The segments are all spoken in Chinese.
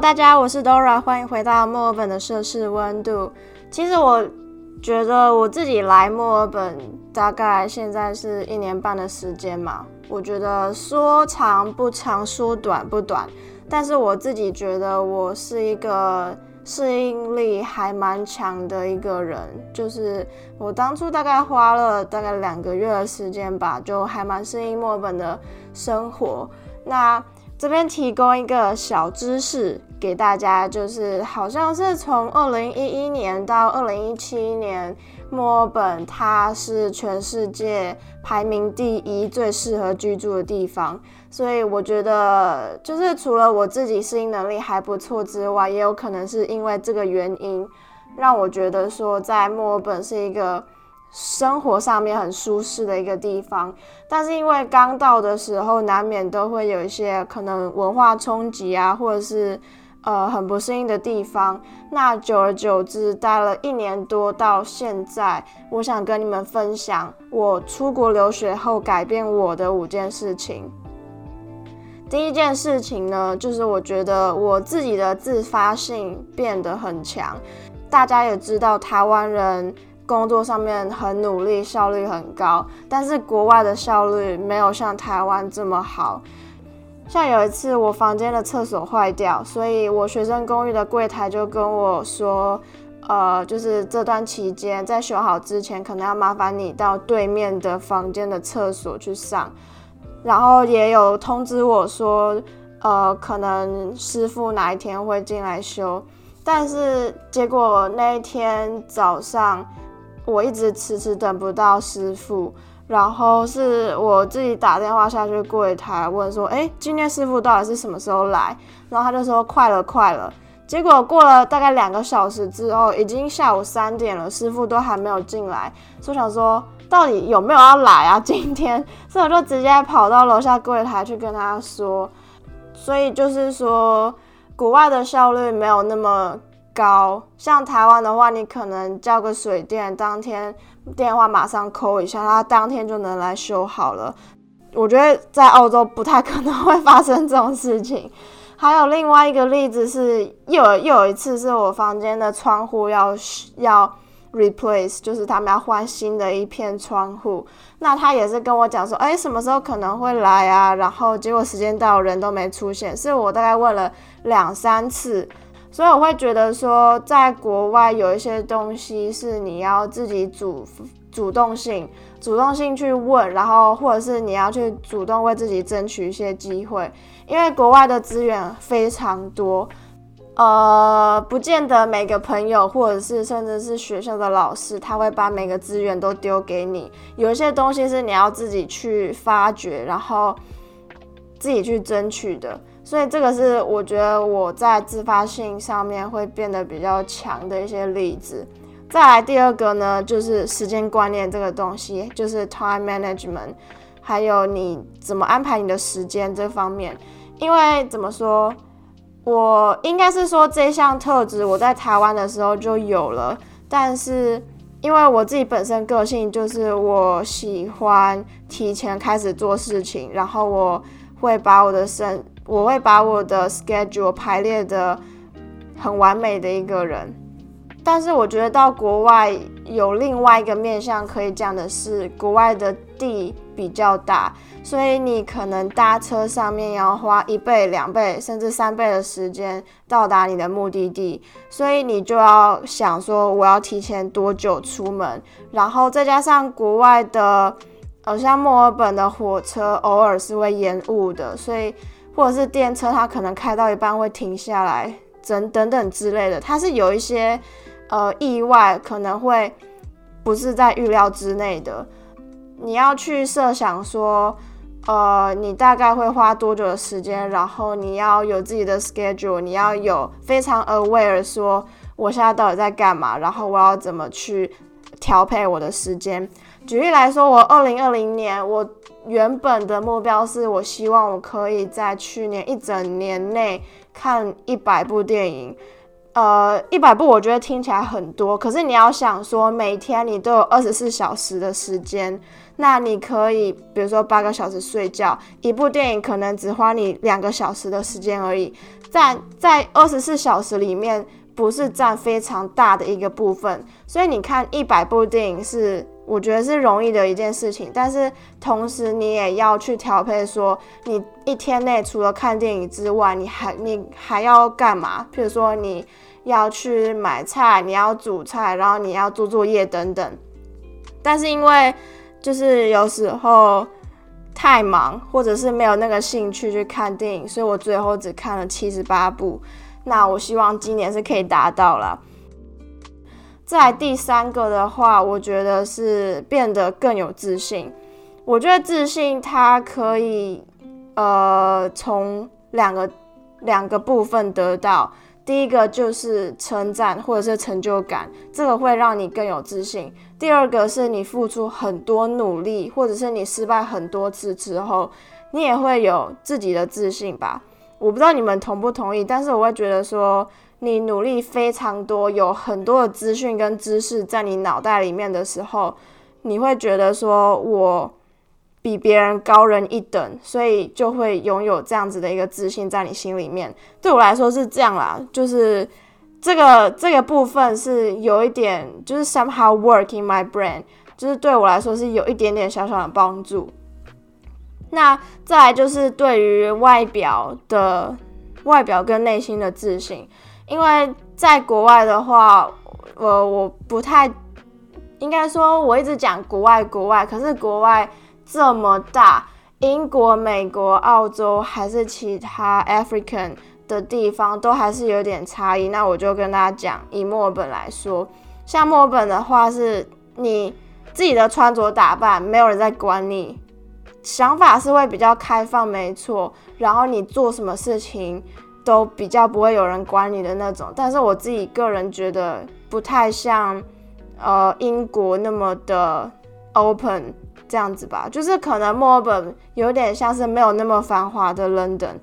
大家，我是 Dora，欢迎回到墨尔本的摄氏温度。其实我觉得我自己来墨尔本大概现在是一年半的时间嘛，我觉得说长不长，说短不短，但是我自己觉得我是一个适应力还蛮强的一个人，就是我当初大概花了大概两个月的时间吧，就还蛮适应墨尔本的生活。那这边提供一个小知识给大家，就是好像是从二零一一年到二零一七年，墨尔本它是全世界排名第一最适合居住的地方。所以我觉得，就是除了我自己适应能力还不错之外，也有可能是因为这个原因，让我觉得说在墨尔本是一个。生活上面很舒适的一个地方，但是因为刚到的时候，难免都会有一些可能文化冲击啊，或者是呃很不适应的地方。那久而久之，待了一年多到现在，我想跟你们分享我出国留学后改变我的五件事情。第一件事情呢，就是我觉得我自己的自发性变得很强。大家也知道，台湾人。工作上面很努力，效率很高，但是国外的效率没有像台湾这么好。像有一次我房间的厕所坏掉，所以我学生公寓的柜台就跟我说，呃，就是这段期间在修好之前，可能要麻烦你到对面的房间的厕所去上。然后也有通知我说，呃，可能师傅哪一天会进来修，但是结果那一天早上。我一直迟迟等不到师傅，然后是我自己打电话下去柜台问说：“哎，今天师傅到底是什么时候来？”然后他就说：“快了，快了。”结果过了大概两个小时之后，已经下午三点了，师傅都还没有进来。所以想说，到底有没有要来啊？今天，所以我就直接跑到楼下柜台去跟他说。所以就是说，国外的效率没有那么。高像台湾的话，你可能叫个水电，当天电话马上扣一下，他当天就能来修好了。我觉得在澳洲不太可能会发生这种事情。还有另外一个例子是，又有又有一次是我房间的窗户要要 replace，就是他们要换新的一片窗户。那他也是跟我讲说，哎，什么时候可能会来啊？然后结果时间到，人都没出现，是我大概问了两三次。所以我会觉得说，在国外有一些东西是你要自己主主动性、主动性去问，然后或者是你要去主动为自己争取一些机会，因为国外的资源非常多，呃，不见得每个朋友或者是甚至是学校的老师他会把每个资源都丢给你，有一些东西是你要自己去发掘，然后自己去争取的。所以这个是我觉得我在自发性上面会变得比较强的一些例子。再来第二个呢，就是时间观念这个东西，就是 time management，还有你怎么安排你的时间这方面。因为怎么说，我应该是说这项特质我在台湾的时候就有了，但是因为我自己本身个性就是我喜欢提前开始做事情，然后我会把我的生我会把我的 schedule 排列的很完美的一个人，但是我觉得到国外有另外一个面向可以讲的是，国外的地比较大，所以你可能搭车上面要花一倍、两倍甚至三倍的时间到达你的目的地，所以你就要想说我要提前多久出门，然后再加上国外的，好，像墨尔本的火车偶尔是会延误的，所以。或者是电车，它可能开到一半会停下来，等等等之类的，它是有一些呃意外，可能会不是在预料之内的。你要去设想说，呃，你大概会花多久的时间，然后你要有自己的 schedule，你要有非常 aware 说我现在到底在干嘛，然后我要怎么去调配我的时间。举例来说，我二零二零年我。原本的目标是我希望我可以在去年一整年内看一百部电影，呃，一百部我觉得听起来很多，可是你要想说，每天你都有二十四小时的时间，那你可以比如说八个小时睡觉，一部电影可能只花你两个小时的时间而已，在在二十四小时里面。不是占非常大的一个部分，所以你看一百部电影是我觉得是容易的一件事情，但是同时你也要去调配，说你一天内除了看电影之外，你还你还要干嘛？譬如说你要去买菜，你要煮菜，然后你要做作业等等。但是因为就是有时候太忙，或者是没有那个兴趣去看电影，所以我最后只看了七十八部。那我希望今年是可以达到了。在第三个的话，我觉得是变得更有自信。我觉得自信它可以，呃，从两个两个部分得到。第一个就是称赞或者是成就感，这个会让你更有自信。第二个是你付出很多努力，或者是你失败很多次之后，你也会有自己的自信吧。我不知道你们同不同意，但是我会觉得说，你努力非常多，有很多的资讯跟知识在你脑袋里面的时候，你会觉得说我比别人高人一等，所以就会拥有这样子的一个自信在你心里面。对我来说是这样啦，就是这个这个部分是有一点，就是 somehow work in my brain，就是对我来说是有一点点小小的帮助。那再来就是对于外表的外表跟内心的自信，因为在国外的话，我我不太应该说，我一直讲国外国外，可是国外这么大，英国、美国、澳洲还是其他 African 的地方，都还是有点差异。那我就跟大家讲，以墨尔本来说，像墨尔本的话，是你自己的穿着打扮，没有人在管你。想法是会比较开放，没错。然后你做什么事情都比较不会有人管你的那种。但是我自己个人觉得不太像，呃，英国那么的 open 这样子吧。就是可能墨尔本有点像是没有那么繁华的 London。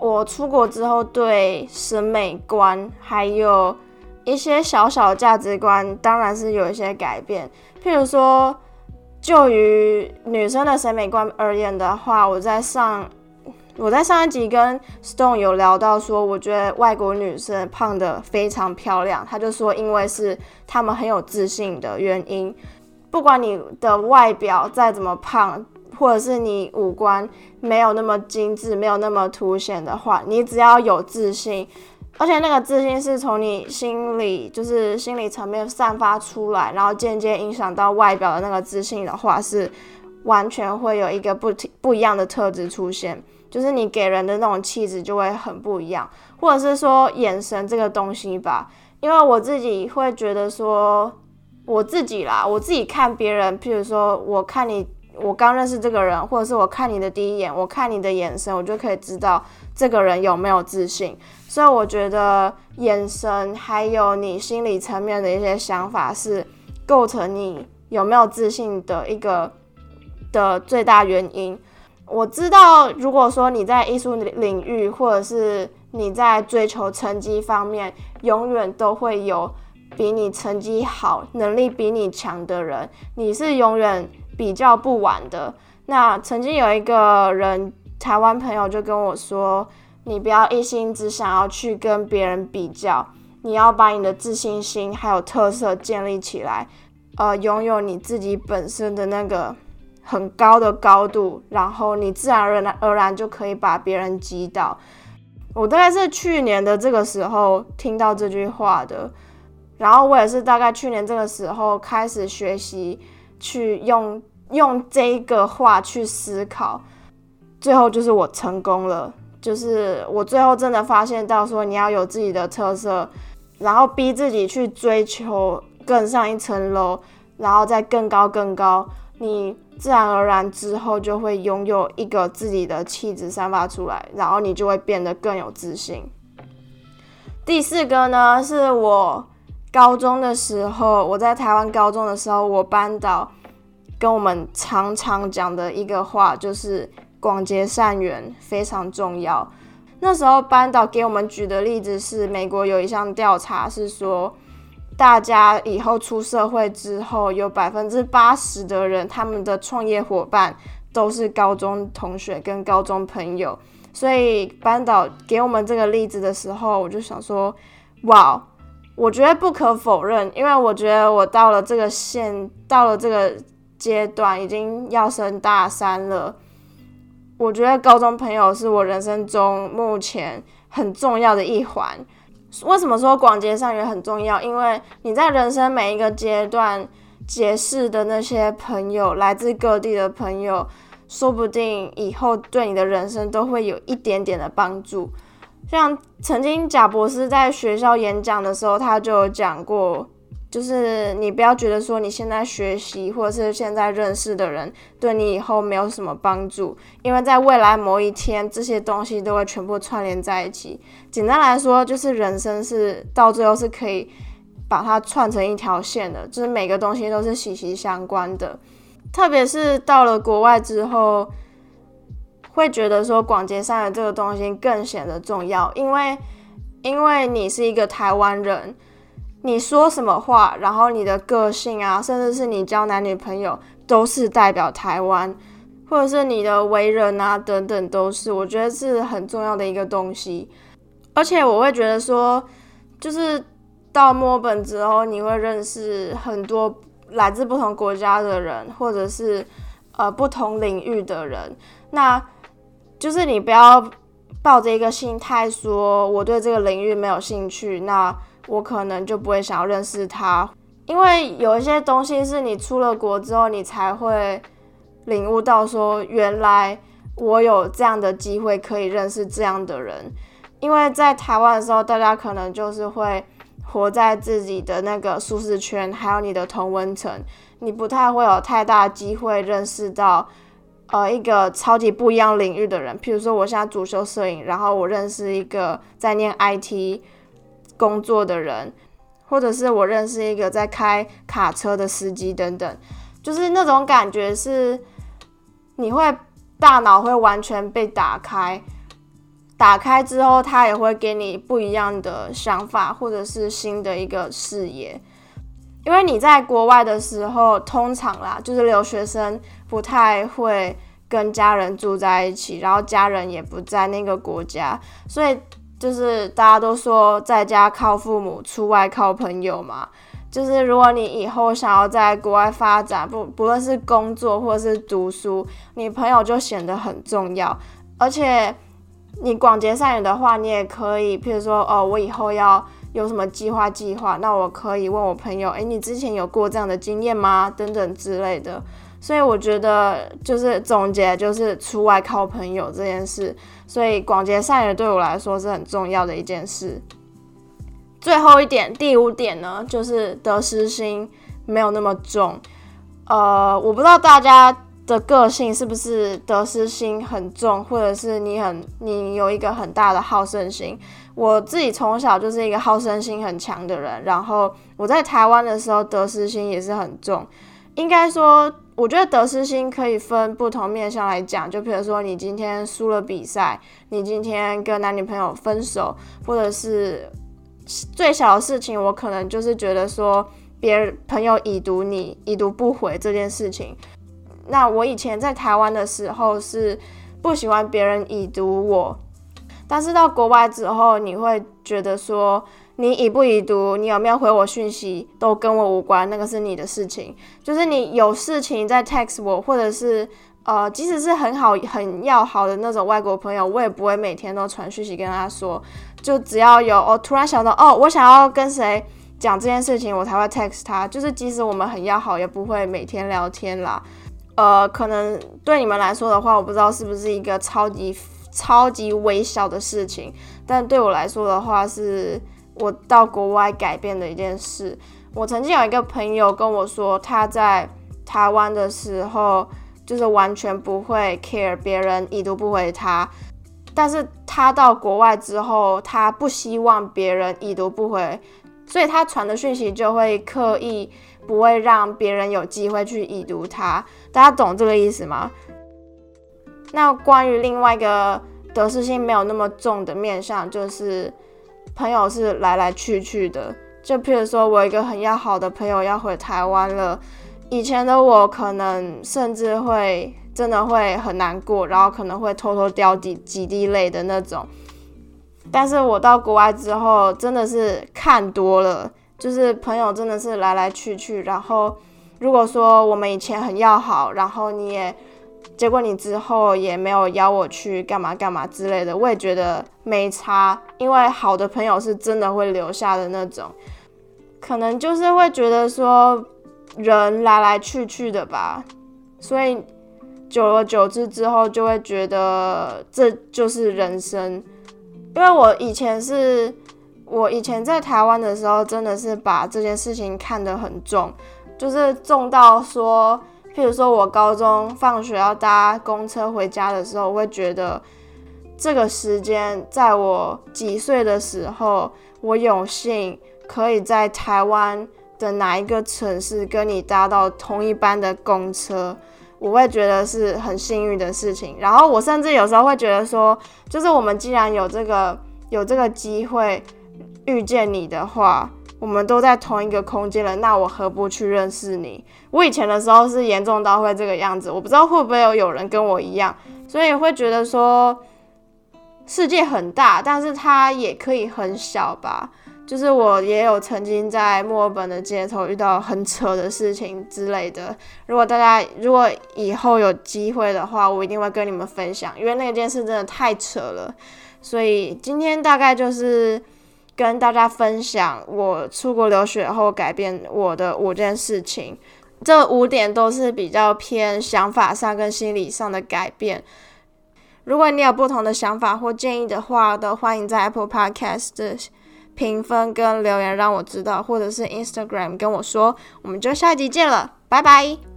我出国之后对审美观还有一些小小价值观，当然是有一些改变。譬如说。就于女生的审美观而言的话，我在上我在上一集跟 Stone 有聊到说，我觉得外国女生胖的非常漂亮。他就说，因为是她们很有自信的原因。不管你的外表再怎么胖，或者是你五官没有那么精致、没有那么凸显的话，你只要有自信。而且那个自信是从你心里，就是心理层面散发出来，然后间接影响到外表的那个自信的话，是完全会有一个不不一样的特质出现，就是你给人的那种气质就会很不一样，或者是说眼神这个东西吧。因为我自己会觉得说，我自己啦，我自己看别人，譬如说我看你，我刚认识这个人，或者是我看你的第一眼，我看你的眼神，我就可以知道这个人有没有自信。所以我觉得眼神还有你心理层面的一些想法，是构成你有没有自信的一个的最大原因。我知道，如果说你在艺术领域，或者是你在追求成绩方面，永远都会有比你成绩好、能力比你强的人，你是永远比较不完的。那曾经有一个人，台湾朋友就跟我说。你不要一心只想要去跟别人比较，你要把你的自信心还有特色建立起来，呃，拥有你自己本身的那个很高的高度，然后你自然而然而然就可以把别人击倒。我大概是去年的这个时候听到这句话的，然后我也是大概去年这个时候开始学习去用用这个话去思考，最后就是我成功了。就是我最后真的发现到说，你要有自己的特色，然后逼自己去追求更上一层楼，然后再更高更高，你自然而然之后就会拥有一个自己的气质散发出来，然后你就会变得更有自信。第四个呢，是我高中的时候，我在台湾高中的时候，我班导跟我们常常讲的一个话就是。广结善缘非常重要。那时候班导给我们举的例子是，美国有一项调查是说，大家以后出社会之后，有百分之八十的人，他们的创业伙伴都是高中同学跟高中朋友。所以班导给我们这个例子的时候，我就想说，哇，我觉得不可否认，因为我觉得我到了这个线，到了这个阶段，已经要升大三了。我觉得高中朋友是我人生中目前很重要的一环。为什么说广结善缘很重要？因为你在人生每一个阶段结识的那些朋友，来自各地的朋友，说不定以后对你的人生都会有一点点的帮助。像曾经贾博士在学校演讲的时候，他就讲过。就是你不要觉得说你现在学习或者是现在认识的人对你以后没有什么帮助，因为在未来某一天这些东西都会全部串联在一起。简单来说，就是人生是到最后是可以把它串成一条线的，就是每个东西都是息息相关的。特别是到了国外之后，会觉得说广结善缘这个东西更显得重要，因为因为你是一个台湾人。你说什么话，然后你的个性啊，甚至是你交男女朋友，都是代表台湾，或者是你的为人啊等等，都是我觉得是很重要的一个东西。而且我会觉得说，就是到墨本之后，你会认识很多来自不同国家的人，或者是呃不同领域的人。那就是你不要抱着一个心态说，我对这个领域没有兴趣，那。我可能就不会想要认识他，因为有一些东西是你出了国之后，你才会领悟到，说原来我有这样的机会可以认识这样的人。因为在台湾的时候，大家可能就是会活在自己的那个舒适圈，还有你的同温层，你不太会有太大机会认识到，呃，一个超级不一样领域的人。譬如说，我现在主修摄影，然后我认识一个在念 IT。工作的人，或者是我认识一个在开卡车的司机等等，就是那种感觉是，你会大脑会完全被打开，打开之后，他也会给你不一样的想法，或者是新的一个视野。因为你在国外的时候，通常啦，就是留学生不太会跟家人住在一起，然后家人也不在那个国家，所以。就是大家都说在家靠父母，出外靠朋友嘛。就是如果你以后想要在国外发展，不不论是工作或是读书，你朋友就显得很重要。而且你广结善缘的话，你也可以，譬如说，哦，我以后要有什么计划计划，那我可以问我朋友，诶，你之前有过这样的经验吗？等等之类的。所以我觉得就是总结，就是出外靠朋友这件事。所以广结善缘对我来说是很重要的一件事。最后一点，第五点呢，就是得失心没有那么重。呃，我不知道大家的个性是不是得失心很重，或者是你很你有一个很大的好胜心。我自己从小就是一个好胜心很强的人，然后我在台湾的时候得失心也是很重。应该说。我觉得得失心可以分不同面向来讲，就比如说你今天输了比赛，你今天跟男女朋友分手，或者是最小的事情，我可能就是觉得说别人朋友已读你已读不回这件事情。那我以前在台湾的时候是不喜欢别人已读我，但是到国外之后，你会觉得说。你已不已读，你有没有回我讯息，都跟我无关，那个是你的事情。就是你有事情在 text 我，或者是呃，即使是很好很要好的那种外国朋友，我也不会每天都传讯息跟他说。就只要有哦，突然想到哦，我想要跟谁讲这件事情，我才会 text 他。就是即使我们很要好，也不会每天聊天啦。呃，可能对你们来说的话，我不知道是不是一个超级超级微小的事情，但对我来说的话是。我到国外改变的一件事，我曾经有一个朋友跟我说，他在台湾的时候就是完全不会 care 别人已读不回他，但是他到国外之后，他不希望别人已读不回，所以他传的讯息就会刻意不会让别人有机会去已读他。大家懂这个意思吗？那关于另外一个。得失心没有那么重的面相，就是朋友是来来去去的。就譬如说，我一个很要好的朋友要回台湾了，以前的我可能甚至会真的会很难过，然后可能会偷偷掉几几滴泪的那种。但是我到国外之后，真的是看多了，就是朋友真的是来来去去。然后如果说我们以前很要好，然后你也。结果你之后也没有邀我去干嘛干嘛之类的，我也觉得没差，因为好的朋友是真的会留下的那种，可能就是会觉得说人来来去去的吧，所以久而久之之后就会觉得这就是人生。因为我以前是我以前在台湾的时候，真的是把这件事情看得很重，就是重到说。譬如说，我高中放学要搭公车回家的时候，我会觉得这个时间，在我几岁的时候，我有幸可以在台湾的哪一个城市跟你搭到同一班的公车，我会觉得是很幸运的事情。然后我甚至有时候会觉得说，就是我们既然有这个有这个机会遇见你的话。我们都在同一个空间了，那我何不去认识你？我以前的时候是严重到会这个样子，我不知道会不会有有人跟我一样，所以会觉得说世界很大，但是它也可以很小吧。就是我也有曾经在墨尔本的街头遇到很扯的事情之类的。如果大家如果以后有机会的话，我一定会跟你们分享，因为那件事真的太扯了。所以今天大概就是。跟大家分享我出国留学后改变我的五件事情，这五点都是比较偏想法上跟心理上的改变。如果你有不同的想法或建议的话，都欢迎在 Apple Podcast 的评分跟留言让我知道，或者是 Instagram 跟我说。我们就下一集见了，拜拜。